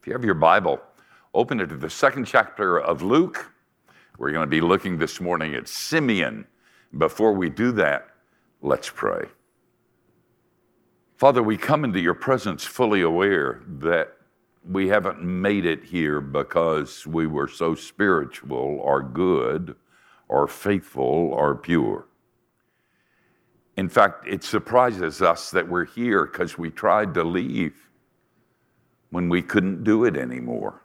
If you have your Bible, open it to the second chapter of Luke. We're going to be looking this morning at Simeon. Before we do that, let's pray. Father, we come into your presence fully aware that we haven't made it here because we were so spiritual or good or faithful or pure. In fact, it surprises us that we're here because we tried to leave when we couldn't do it anymore.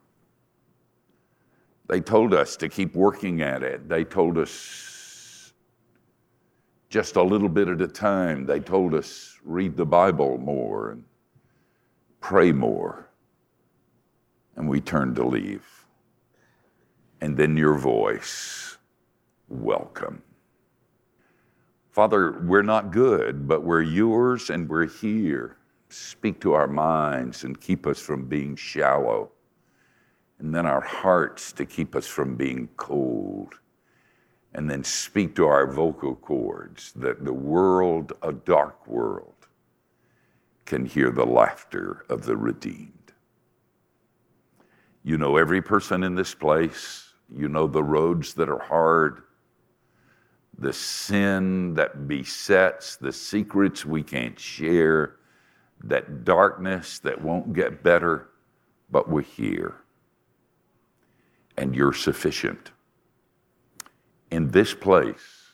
They told us to keep working at it. They told us just a little bit at a time. They told us read the Bible more and pray more. And we turned to leave. And then your voice, welcome. Father, we're not good, but we're yours and we're here. Speak to our minds and keep us from being shallow. And then our hearts to keep us from being cold. And then speak to our vocal cords that the world, a dark world, can hear the laughter of the redeemed. You know every person in this place. You know the roads that are hard the sin that besets, the secrets we can't share, that darkness that won't get better, but we're here. And you're sufficient. In this place,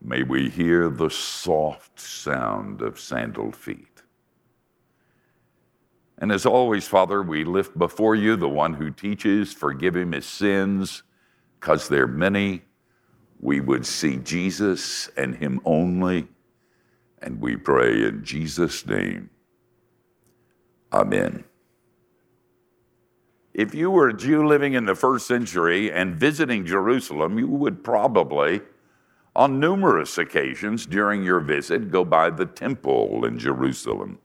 may we hear the soft sound of sandaled feet. And as always, Father, we lift before you the one who teaches, forgive him his sins, because they're many we would see Jesus and Him only. And we pray in Jesus' name. Amen. If you were a Jew living in the first century and visiting Jerusalem, you would probably, on numerous occasions during your visit, go by the temple in Jerusalem.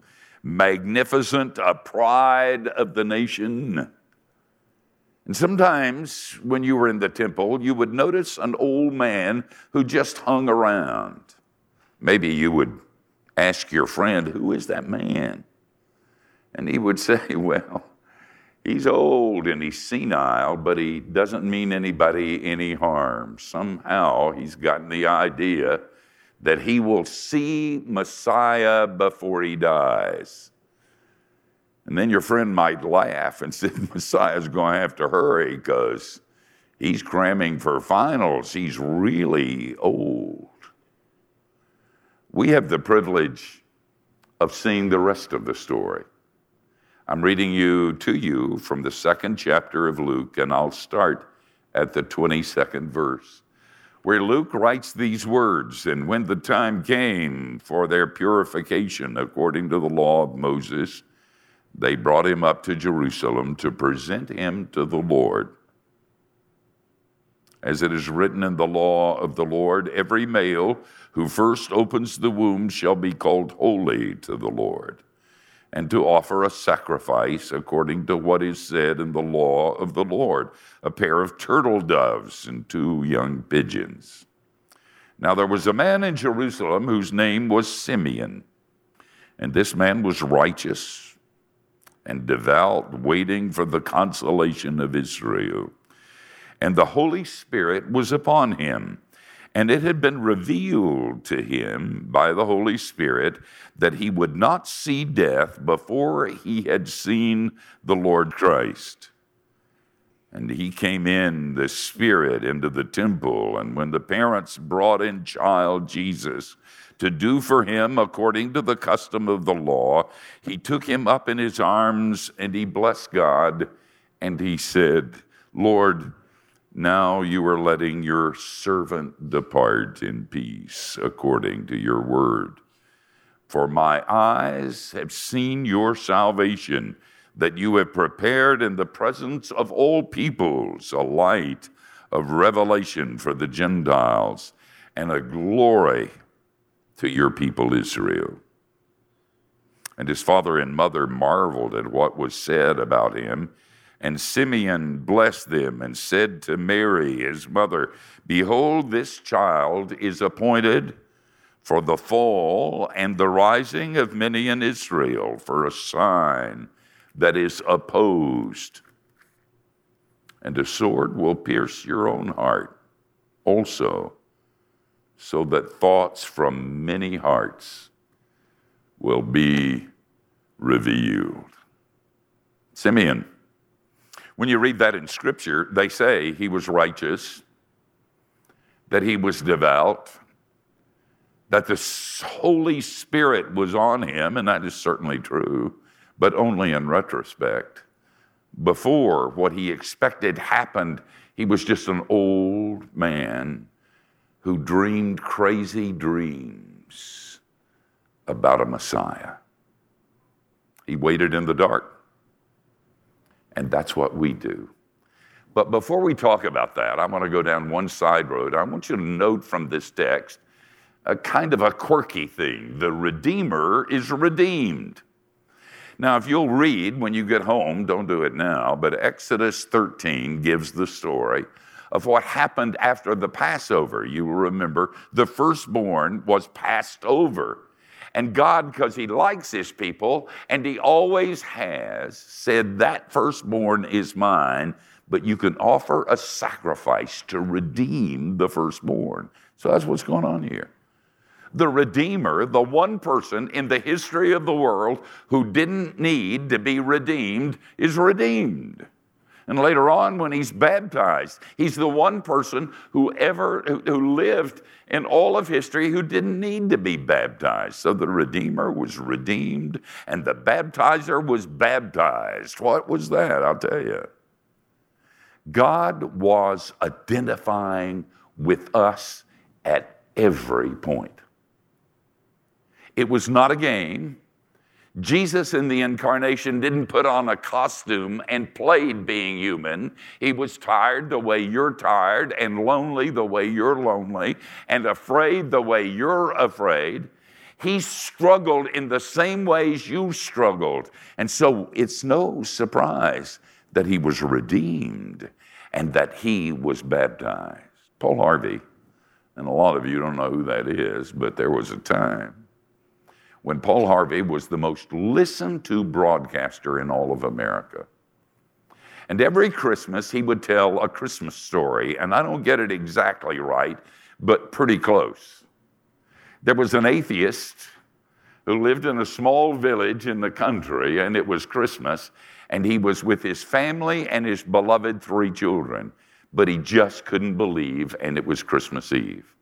Magnificent, a pride of the nation and sometimes when you were in the temple, you would notice an old man who just hung around. Maybe you would ask your friend, Who is that man? And he would say, Well, he's old and he's senile, but he doesn't mean anybody any harm. Somehow he's gotten the idea that he will see Messiah before he dies. And then your friend might laugh and say, Messiah's going to have to hurry because he's cramming for finals. He's really old. We have the privilege of seeing the rest of the story. I'm reading you to you from the second chapter of Luke, and I'll start at the 22nd verse, where Luke writes these words And when the time came for their purification according to the law of Moses, they brought him up to Jerusalem to present him to the Lord. As it is written in the law of the Lord, every male who first opens the womb shall be called holy to the Lord, and to offer a sacrifice according to what is said in the law of the Lord a pair of turtle doves and two young pigeons. Now there was a man in Jerusalem whose name was Simeon, and this man was righteous and devout, waiting for the consolation of Israel. And the Holy Spirit was upon him. And it had been revealed to him by the Holy Spirit that he would not see death before he had seen the Lord Christ. And he came in, the Spirit, into the temple. And when the parents brought in child Jesus, to do for him according to the custom of the law. He took him up in his arms and he blessed God and he said, Lord, now you are letting your servant depart in peace according to your word. For my eyes have seen your salvation, that you have prepared in the presence of all peoples a light of revelation for the Gentiles and a glory to your people Israel. And his father and mother marveled at what was said about him. And Simeon blessed them and said to Mary, his mother, Behold, this child is appointed for the fall and the rising of many in Israel, for a sign that is opposed. And a sword will pierce your own heart also, so that thoughts from many hearts will be revealed. Simeon, when you read that in Scripture, they say he was righteous, that he was devout, that the Holy Spirit was on him, and that is certainly true, but only in retrospect. Before what he expected happened, he was just an old man who dreamed crazy dreams about a Messiah. He waited in the dark, and that's what we do. But before we talk about that, I want to go down one side road. I want you to note from this text a kind of a quirky thing. The Redeemer is redeemed. Now, if you'll read when you get home, don't do it now, but Exodus 13 gives the story of what happened after the Passover. You will remember the firstborn was passed over. And God, because He likes His people, and He always has, said, That firstborn is mine, but you can offer a sacrifice to redeem the firstborn. So that's what's going on here the Redeemer, the one person in the history of the world who didn't need to be redeemed, is redeemed. And later on, when he's baptized, he's the one person who ever who lived in all of history who didn't need to be baptized. So the Redeemer was redeemed, and the baptizer was baptized. What was that? I'll tell you. God was identifying with us at every point. It was not a game. Jesus in the incarnation didn't put on a costume and played being human. He was tired the way you're tired, and lonely the way you're lonely, and afraid the way you're afraid. He struggled in the same ways you struggled. And so it's no surprise that he was redeemed and that he was baptized. Paul Harvey, and a lot of you don't know who that is, but there was a time when Paul Harvey was the most listened to broadcaster in all of America. And every Christmas, he would tell a Christmas story, and I don't get it exactly right, but pretty close. There was an atheist who lived in a small village in the country, and it was Christmas, and he was with his family and his beloved three children, but he just couldn't believe, and it was Christmas Eve.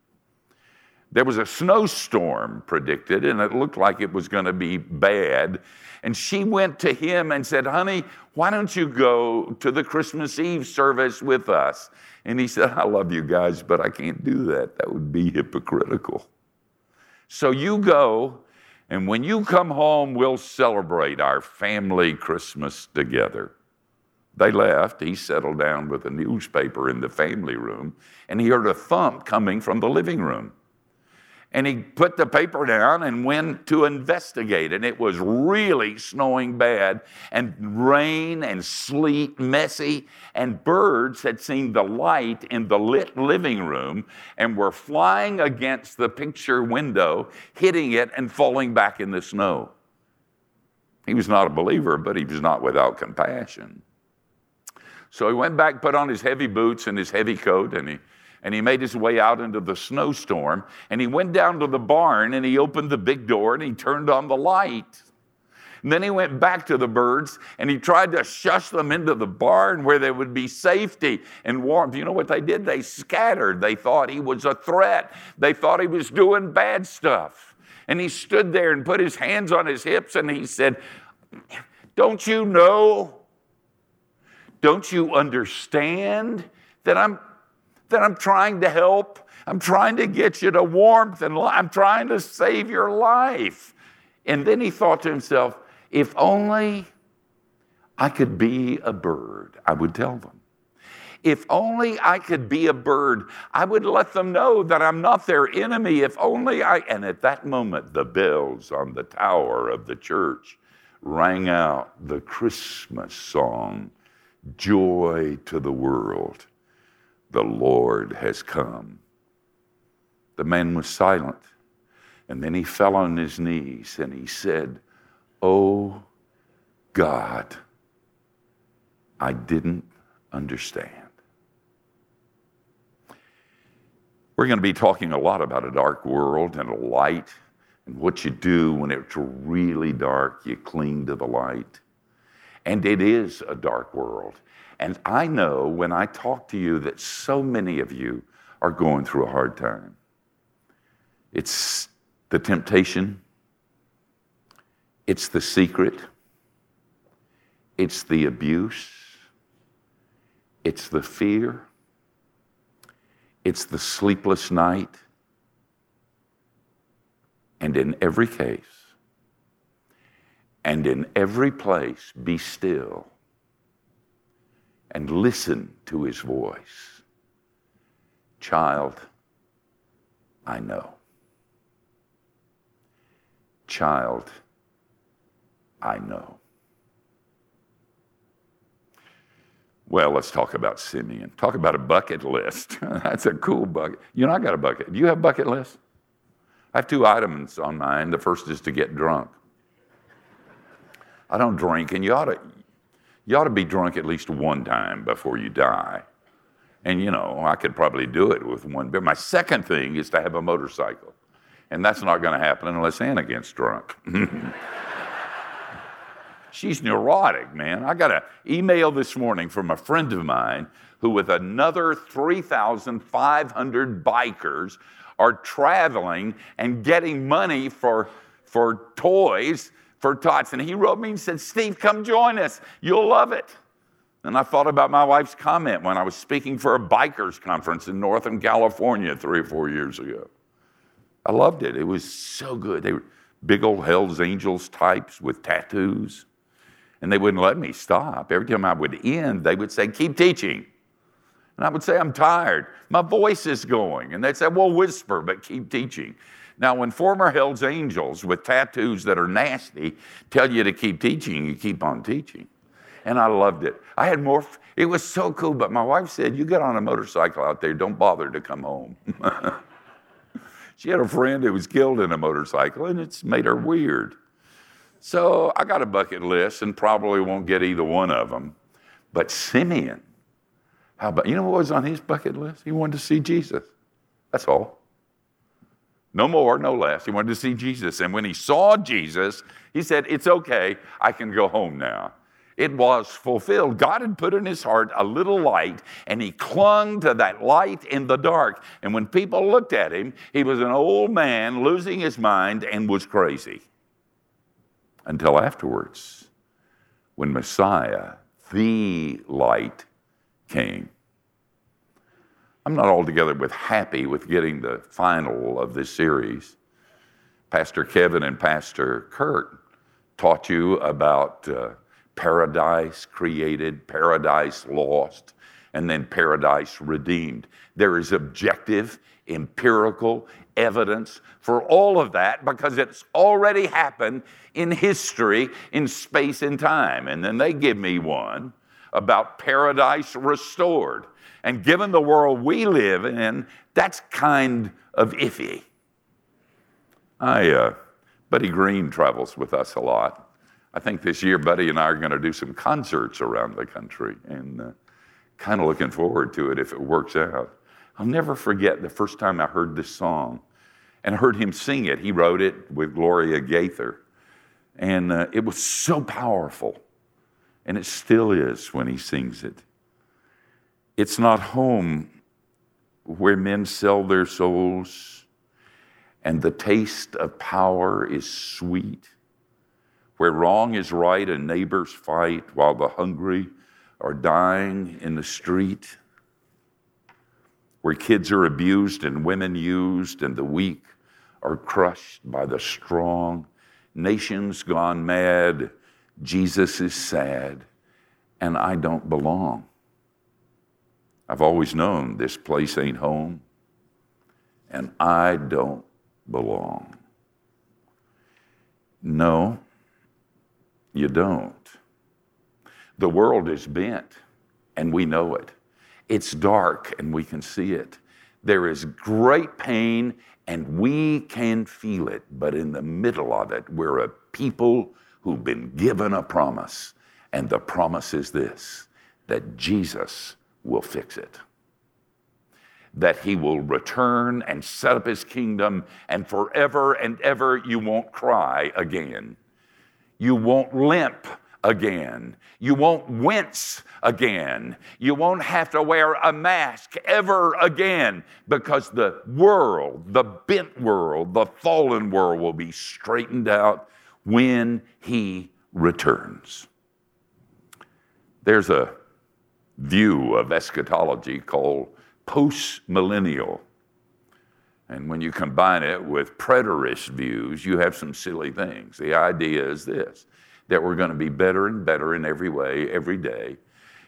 There was a snowstorm predicted, and it looked like it was going to be bad. And she went to him and said, Honey, why don't you go to the Christmas Eve service with us? And he said, I love you guys, but I can't do that. That would be hypocritical. So you go, and when you come home, we'll celebrate our family Christmas together. They left. He settled down with a newspaper in the family room, and he heard a thump coming from the living room and he put the paper down and went to investigate. And it was really snowing bad, and rain and sleet, messy. And birds had seen the light in the lit living room and were flying against the picture window, hitting it and falling back in the snow. He was not a believer, but he was not without compassion. So he went back, put on his heavy boots and his heavy coat, and he and he made his way out into the snowstorm and he went down to the barn and he opened the big door and he turned on the light. And then he went back to the birds and he tried to shush them into the barn where there would be safety and warmth. You know what they did? They scattered. They thought he was a threat, they thought he was doing bad stuff. And he stood there and put his hands on his hips and he said, Don't you know? Don't you understand that I'm that I'm trying to help. I'm trying to get you to warmth and I'm trying to save your life. And then he thought to himself, if only I could be a bird, I would tell them. If only I could be a bird, I would let them know that I'm not their enemy. If only I. And at that moment, the bells on the tower of the church rang out the Christmas song, Joy to the World the Lord has come. The man was silent, and then he fell on his knees and he said, Oh God, I didn't understand. We're going to be talking a lot about a dark world and a light and what you do when it's really dark. You cling to the light. And it is a dark world. And I know when I talk to you that so many of you are going through a hard time. It's the temptation, it's the secret, it's the abuse, it's the fear, it's the sleepless night. And in every case, and in every place, be still and listen to his voice. Child, I know. Child, I know. Well, let's talk about Simeon. Talk about a bucket list. That's a cool bucket. You know, I got a bucket. Do you have a bucket list? I have two items on mine. The first is to get drunk. I don't drink, and you ought to, you ought to be drunk at least one time before you die. And you know, I could probably do it with one beer. My second thing is to have a motorcycle. And that's not going to happen unless Anna gets drunk. She's neurotic, man. I got an email this morning from a friend of mine who, with another 3,500 bikers, are traveling and getting money for, for toys for tots. And he wrote me and said, Steve, come join us. You'll love it. And I thought about my wife's comment when I was speaking for a bikers conference in Northern California three or four years ago. I loved it. It was so good. They were big old Hell's Angels types with tattoos. And they wouldn't let me stop. Every time I would end, they would say, Keep teaching. And I would say, I'm tired. My voice is going. And they'd say, Well, whisper, but keep teaching. Now, when former Hell's Angels with tattoos that are nasty tell you to keep teaching, you keep on teaching. And I loved it. I had more, it was so cool, but my wife said, You get on a motorcycle out there, don't bother to come home. she had a friend who was killed in a motorcycle, and it's made her weird. So I got a bucket list and probably won't get either one of them. But Simeon, how about, you know what was on his bucket list? He wanted to see Jesus. That's all. No more, no less. He wanted to see Jesus. And when he saw Jesus, he said, It's okay, I can go home now. It was fulfilled. God had put in his heart a little light, and he clung to that light in the dark. And when people looked at him, he was an old man losing his mind and was crazy. Until afterwards, when Messiah, the light, came. I'm not altogether with happy with getting the final of this series. Pastor Kevin and Pastor Kurt taught you about uh, paradise created, paradise lost, and then paradise redeemed. There is objective, empirical evidence for all of that because it's already happened in history, in space and time. And then they give me one about paradise restored. And given the world we live in, that's kind of iffy. I, uh, Buddy Green travels with us a lot. I think this year, Buddy and I are going to do some concerts around the country and uh, kind of looking forward to it if it works out. I'll never forget the first time I heard this song and heard him sing it. He wrote it with Gloria Gaither. And uh, it was so powerful. And it still is when he sings it. It's not home where men sell their souls and the taste of power is sweet, where wrong is right and neighbors fight while the hungry are dying in the street, where kids are abused and women used and the weak are crushed by the strong, nations gone mad, Jesus is sad, and I don't belong. I've always known this place ain't home, and I don't belong. No, you don't. The world is bent, and we know it. It's dark, and we can see it. There is great pain, and we can feel it. But in the middle of it, we're a people who've been given a promise, and the promise is this that Jesus will fix it. That he will return and set up his kingdom, and forever and ever you won't cry again. You won't limp again. You won't wince again. You won't have to wear a mask ever again because the world, the bent world, the fallen world will be straightened out when he returns. There's a view of eschatology called postmillennial. And when you combine it with preterist views, you have some silly things. The idea is this that we're going to be better and better in every way, every day.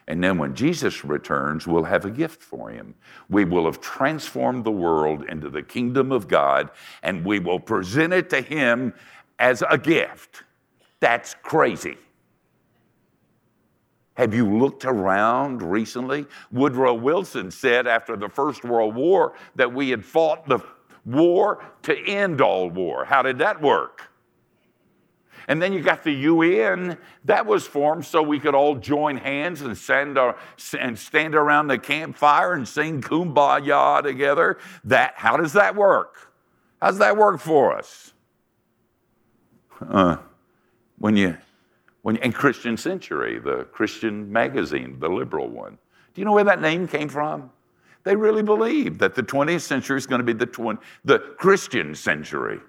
And then when Jesus returns, we'll have a gift for him. We will have transformed the world into the kingdom of God, and we will present it to him as a gift. That's crazy. Have you looked around recently? Woodrow Wilson said after the First World War that we had fought the war to end all war. How did that work? And then you got the UN that was formed so we could all join hands and stand, and stand around the campfire and sing kumbaya together. That how does that work? How does that work for us? Uh, when you when, in Christian Century, the Christian magazine, the liberal one. Do you know where that name came from? They really believed that the 20th century is going to be the, tw- the Christian century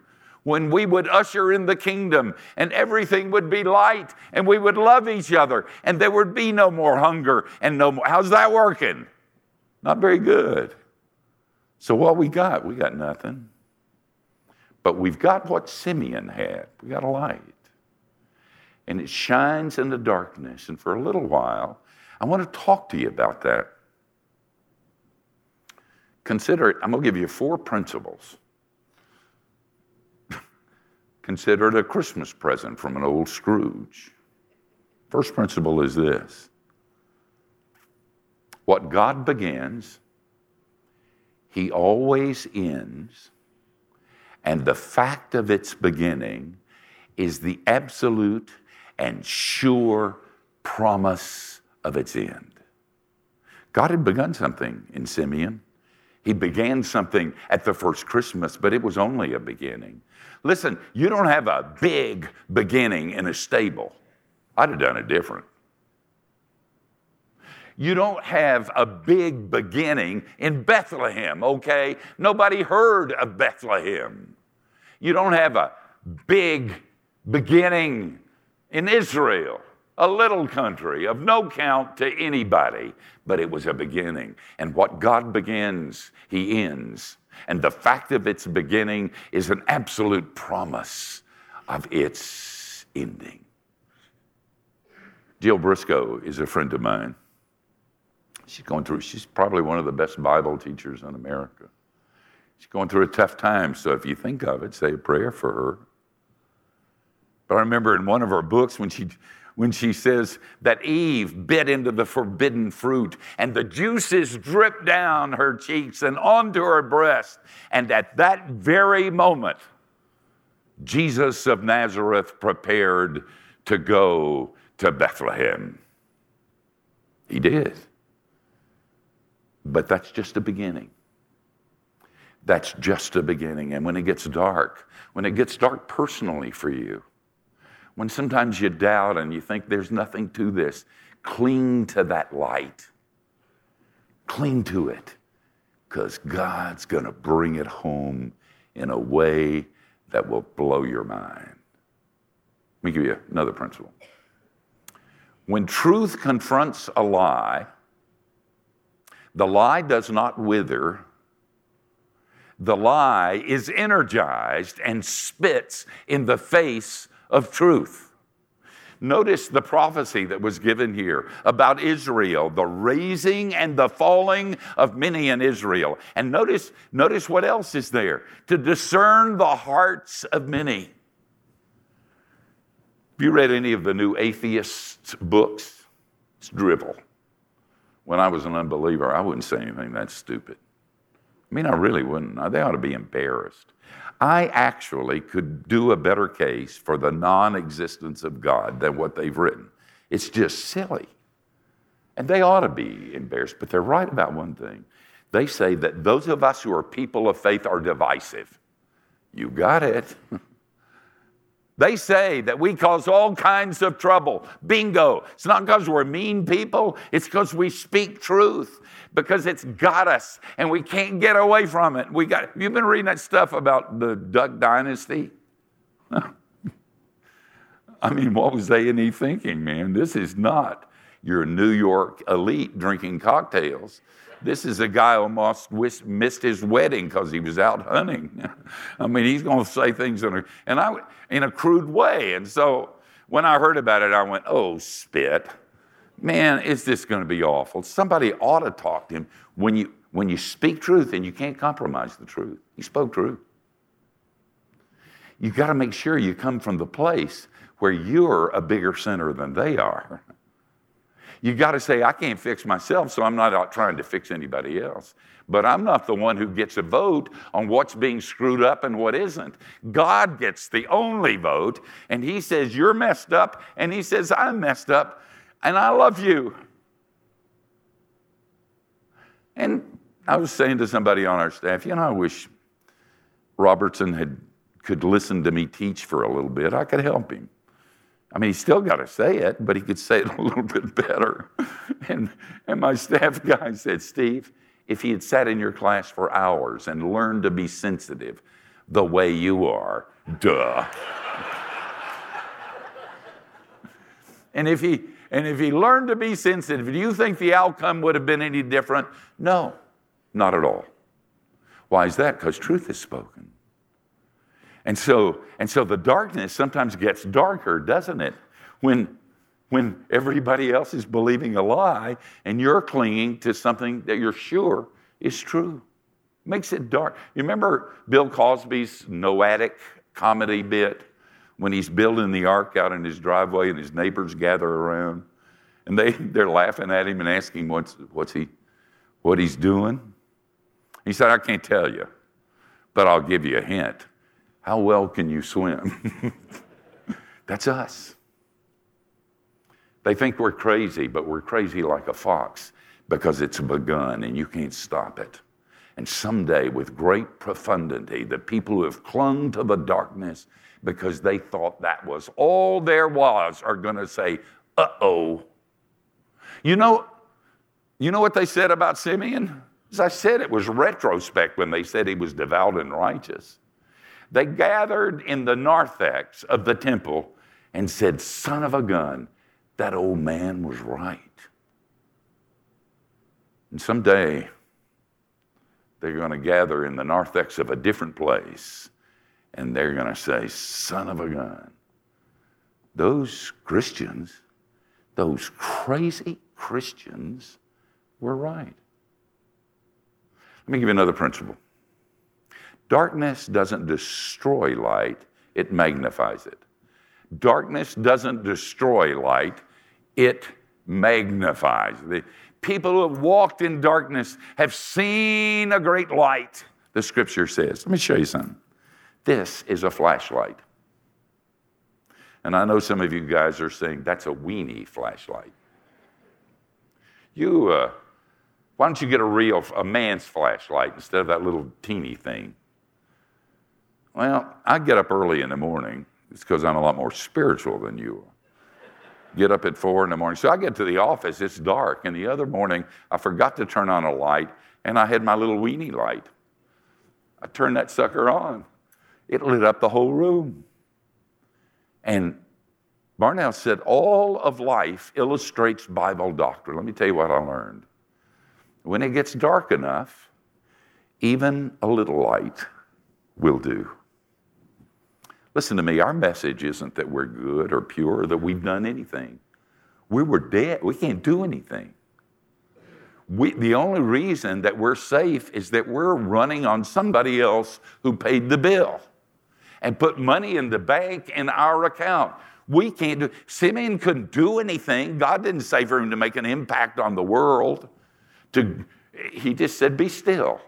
when we would usher in the kingdom and everything would be light and we would love each other and there would be no more hunger and no more. How's that working? Not very good. So, what we got? We got nothing. But we've got what Simeon had. We got a light and it shines in the darkness. And for a little while, I want to talk to you about that. Consider it, I'm going to give you four principles. Consider it a Christmas present from an old Scrooge. First principle is this what God begins, He always ends, and the fact of its beginning is the absolute and sure promise of its end. God had begun something in Simeon. He began something at the first Christmas, but it was only a beginning. Listen, you don't have a big beginning in a stable. I'd have done it different. You don't have a big beginning in Bethlehem, okay? Nobody heard of Bethlehem. You don't have a big beginning in Israel, a little country of no count to anybody, but it was a beginning. And what God begins, He ends. And the fact of its beginning is an absolute promise of its ending. Jill Briscoe is a friend of mine. She's going through, she's probably one of the best Bible teachers in America. She's going through a tough time, so if you think of it, say a prayer for her. But I remember in one of her books when she when she says that Eve bit into the forbidden fruit and the juices dripped down her cheeks and onto her breast. And at that very moment, Jesus of Nazareth prepared to go to Bethlehem. He did. But that's just a beginning. That's just a beginning. And when it gets dark, when it gets dark personally for you, when sometimes you doubt and you think there's nothing to this, cling to that light. Cling to it because God's going to bring it home in a way that will blow your mind. Let me give you another principle. When truth confronts a lie, the lie does not wither. The lie is energized and spits in the face of truth. Notice the prophecy that was given here about Israel, the raising and the falling of many in Israel. And notice, notice what else is there to discern the hearts of many. Have you read any of the new atheist books? It's drivel. When I was an unbeliever, I wouldn't say anything that stupid. I mean, I really wouldn't. They ought to be embarrassed. I actually could do a better case for the non existence of God than what they've written. It's just silly. And they ought to be embarrassed, but they're right about one thing. They say that those of us who are people of faith are divisive. You got it. They say that we cause all kinds of trouble. Bingo. It's not because we're mean people, it's because we speak truth, because it's got us and we can't get away from it. We got you've been reading that stuff about the Duck Dynasty? I mean, what was A and E thinking, man? This is not your New York elite drinking cocktails. This is a guy almost missed his wedding because he was out hunting. I mean, he's going to say things in a, and I, in a crude way. And so when I heard about it, I went, oh, spit. Man, is this going to be awful? Somebody ought to talk to him. When you, when you speak truth and you can't compromise the truth, he spoke truth. You got to make sure you come from the place where you're a bigger sinner than they are. You got to say, I can't fix myself, so I'm not out trying to fix anybody else. But I'm not the one who gets a vote on what's being screwed up and what isn't. God gets the only vote, and He says, You're messed up, and He says, I'm messed up, and I love you. And I was saying to somebody on our staff, you know, I wish Robertson had could listen to me teach for a little bit. I could help him. I mean, he's still got to say it, but he could say it a little bit better. And, and my staff guy said, Steve, if he had sat in your class for hours and learned to be sensitive the way you are, duh. and if he and if he learned to be sensitive, do you think the outcome would have been any different? No, not at all. Why is that? Because truth is spoken. And so, and so the darkness sometimes gets darker, doesn't it? When, when everybody else is believing a lie and you're clinging to something that you're sure is true. Makes it dark. You remember Bill Cosby's Noatic comedy bit when he's building the ark out in his driveway and his neighbors gather around and they, they're laughing at him and asking what's, what's he, what he's doing? He said, I can't tell you, but I'll give you a hint. How well can you swim? That's us. They think we're crazy, but we're crazy like a fox because it's begun and you can't stop it. And someday, with great profundity, the people who have clung to the darkness because they thought that was all there was are going to say, uh oh. You know, you know what they said about Simeon? As I said, it was retrospect when they said he was devout and righteous. They gathered in the narthex of the temple and said, Son of a gun, that old man was right. And someday they're going to gather in the narthex of a different place and they're going to say, Son of a gun. Those Christians, those crazy Christians, were right. Let me give you another principle. Darkness doesn't destroy light, it magnifies it. Darkness doesn't destroy light, it magnifies. The people who have walked in darkness have seen a great light, the scripture says. Let me show you something. This is a flashlight. And I know some of you guys are saying that's a weenie flashlight. You, uh, why don't you get a real, a man's flashlight instead of that little teeny thing? Well, I get up early in the morning. It's because I'm a lot more spiritual than you are. Get up at four in the morning. So I get to the office, it's dark. And the other morning, I forgot to turn on a light, and I had my little weenie light. I turned that sucker on. It lit up the whole room. And Barnell said, All of life illustrates Bible doctrine. Let me tell you what I learned. When it gets dark enough, even a little light will do. Listen to me, our message isn't that we're good or pure or that we've done anything. We were dead. We can't do anything. We, the only reason that we're safe is that we're running on somebody else who paid the bill and put money in the bank in our account. We can't do. Simeon couldn't do anything. God didn't say for him to make an impact on the world. To, he just said, "Be still.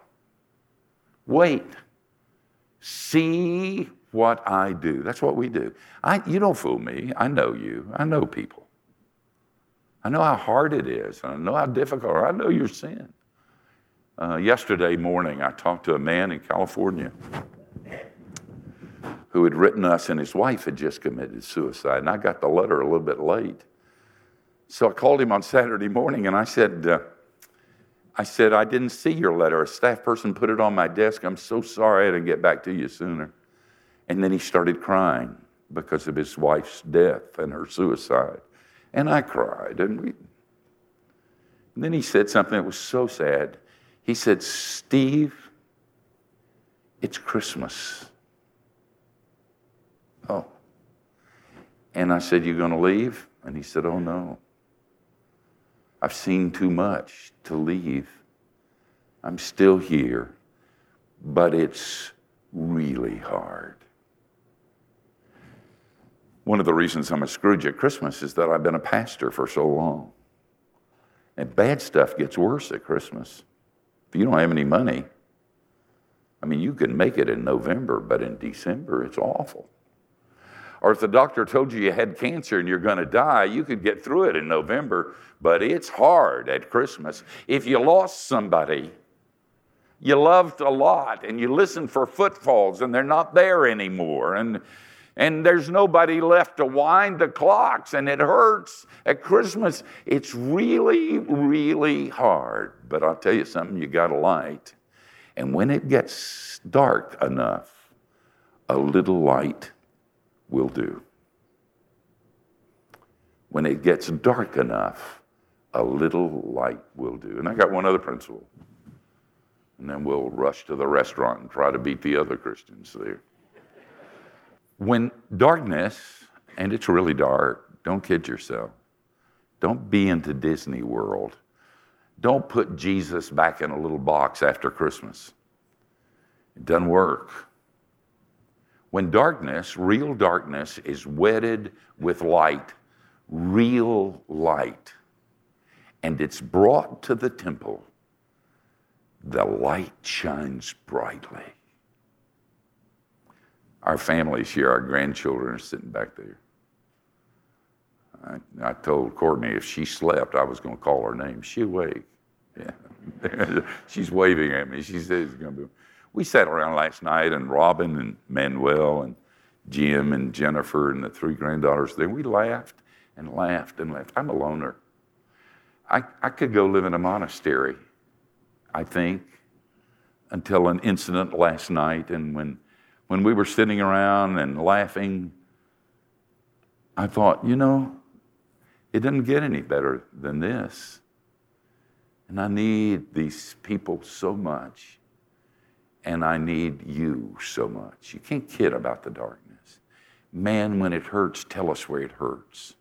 Wait. See what I do. That's what we do. I, you don't fool me. I know you. I know people. I know how hard it is. I know how difficult. I know your sin. Uh, yesterday morning, I talked to a man in California who had written us, and his wife had just committed suicide. And I got the letter a little bit late. So I called him on Saturday morning and I said, uh, I said, I didn't see your letter. A staff person put it on my desk. I'm so sorry I didn't get back to you sooner. And then he started crying because of his wife's death and her suicide. And I cried. And, we, and then he said something that was so sad. He said, Steve, it's Christmas. Oh. And I said, "You're going to leave? And he said, Oh, no. I've seen too much to leave. I'm still here, but it's really hard. One of the reasons I'm a Scrooge at Christmas is that I've been a pastor for so long. And bad stuff gets worse at Christmas. If you don't have any money, I mean, you can make it in November, but in December, it's awful. Or if the doctor told you you had cancer and you're going to die, you could get through it in November, but it's hard at Christmas. If you lost somebody you loved a lot and you listened for footfalls and they're not there anymore, and, and there's nobody left to wind the clocks, and it hurts at Christmas, it's really, really hard. But I'll tell you something, you got a light. And when it gets dark enough, a little light will do. When it gets dark enough, a little light will do. And I got one other principle. And then we'll rush to the restaurant and try to beat the other Christians there. When darkness, and it's really dark, don't kid yourself. Don't be into Disney World. Don't put Jesus back in a little box after Christmas. It doesn't work. When darkness, real darkness, is wedded with light, real light, and it's brought to the temple, the light shines brightly. Our families here, our grandchildren are sitting back there. I, I told Courtney if she slept, I was going to call her name. She awake. Yeah. She's waving at me. She says it's going to be we sat around last night, and Robin and Manuel and Jim and Jennifer and the three granddaughters there, we laughed and laughed and laughed. I'm a loner. I, I could go live in a monastery, I think, until an incident last night. And when, when we were sitting around and laughing, I thought, you know, it doesn't get any better than this. And I need these people so much and I need you so much. You can't kid about the darkness. Man, when it hurts, tell us where it hurts.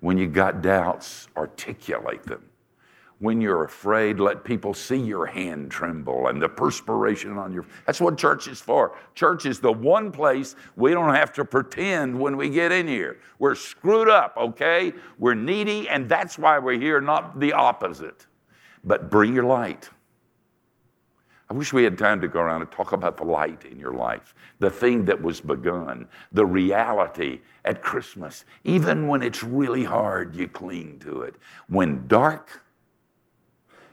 When you got doubts, articulate them. When you're afraid, let people see your hand tremble and the perspiration on your That's what church is for. Church is the one place we don't have to pretend when we get in here. We're screwed up, okay? We're needy, and that's why we're here, not the opposite. But bring your light. I wish we had time to go around and talk about the light in your life, the thing that was begun, the reality at Christmas. Even when it's really hard, you cling to it. When dark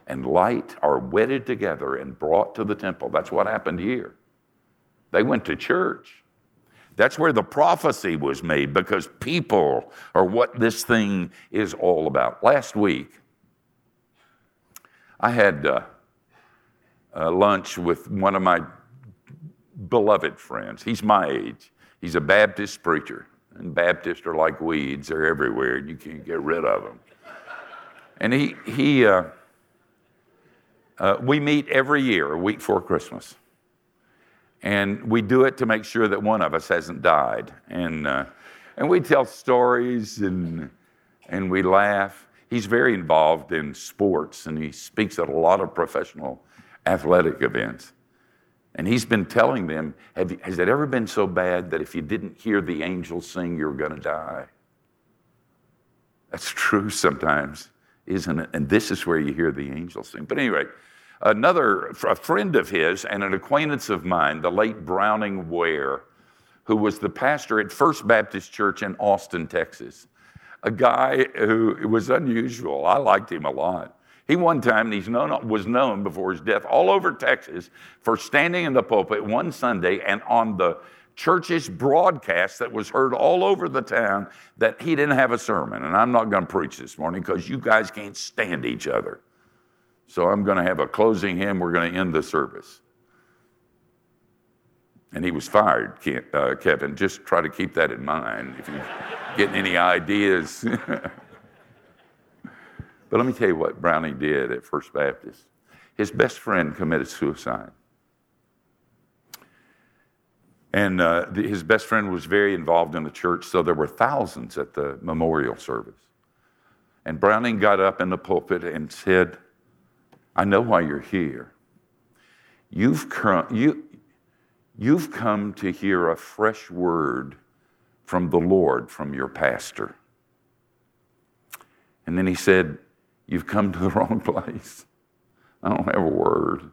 and light are wedded together and brought to the temple, that's what happened here. They went to church. That's where the prophecy was made because people are what this thing is all about. Last week, I had. Uh, uh, lunch with one of my beloved friends. He's my age. He's a Baptist preacher. And Baptists are like weeds, they're everywhere, and you can't get rid of them. And he, he uh, uh, we meet every year, a week before Christmas. And we do it to make sure that one of us hasn't died. And, uh, and we tell stories and, and we laugh. He's very involved in sports and he speaks at a lot of professional athletic events. And he's been telling them, you, Has it ever been so bad that if you didn't hear the angels sing, you're going to die? That's true sometimes, isn't it? And this is where you hear the angels sing. But anyway, another a friend of his and an acquaintance of mine, the late Browning Ware, who was the pastor at First Baptist Church in Austin, Texas. a guy who was unusual. I liked him a lot. He one time he's known, was known before his death all over Texas for standing in the pulpit one Sunday and on the church's broadcast that was heard all over the town that he didn't have a sermon. And I'm not going to preach this morning because you guys can't stand each other. So I'm going to have a closing hymn. We're going to end the service. And he was fired, uh, Kevin. Just try to keep that in mind if you're getting any ideas. but let me tell you what Browning did at First Baptist. His best friend committed suicide. And uh, the, his best friend was very involved in the church, so there were thousands at the memorial service. And Browning got up in the pulpit and said, I know why you're here. You've come, you, you've come to hear a fresh word from the Lord, from your pastor. And then he said, You've come to the wrong place. I don't have a word.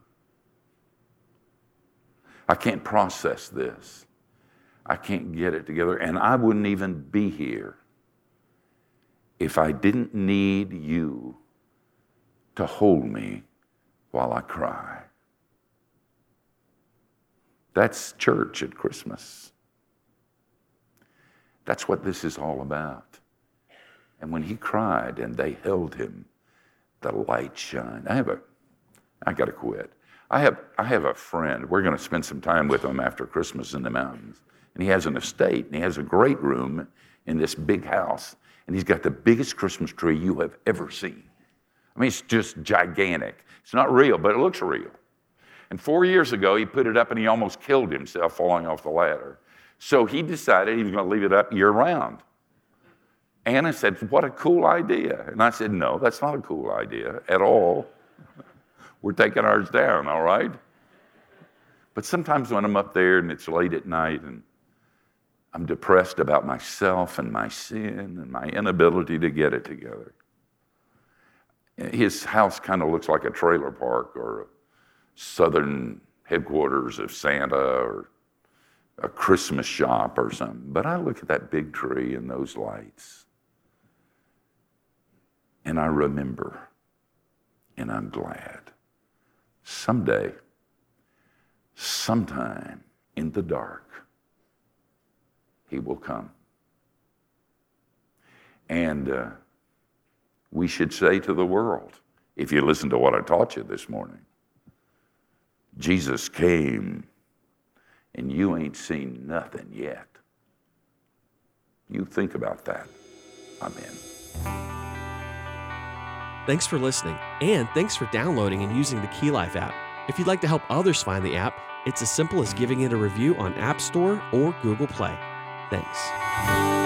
I can't process this. I can't get it together. And I wouldn't even be here if I didn't need you to hold me while I cry. That's church at Christmas. That's what this is all about. And when he cried and they held him, the light shined. I have a, I got to quit. I have, I have a friend. We're going to spend some time with him after Christmas in the mountains. And he has an estate, and he has a great room in this big house. And he's got the biggest Christmas tree you have ever seen. I mean, it's just gigantic. It's not real, but it looks real. And four years ago, he put it up and he almost killed himself falling off the ladder. So he decided he was going to leave it up year round. Anna said, What a cool idea. And I said, No, that's not a cool idea at all. We're taking ours down, all right? But sometimes when I'm up there and it's late at night and I'm depressed about myself and my sin and my inability to get it together. His house kind of looks like a trailer park or a southern headquarters of Santa or a Christmas shop or something. But I look at that big tree and those lights and I remember and I'm glad someday, sometime in the dark, he will come. And uh, we should say to the world, if you listen to what I taught you this morning, Jesus came and you ain't seen nothing yet. You think about that. Amen. Thanks for listening, and thanks for downloading and using the Key Life app. If you'd like to help others find the app, it's as simple as giving it a review on App Store or Google Play. Thanks.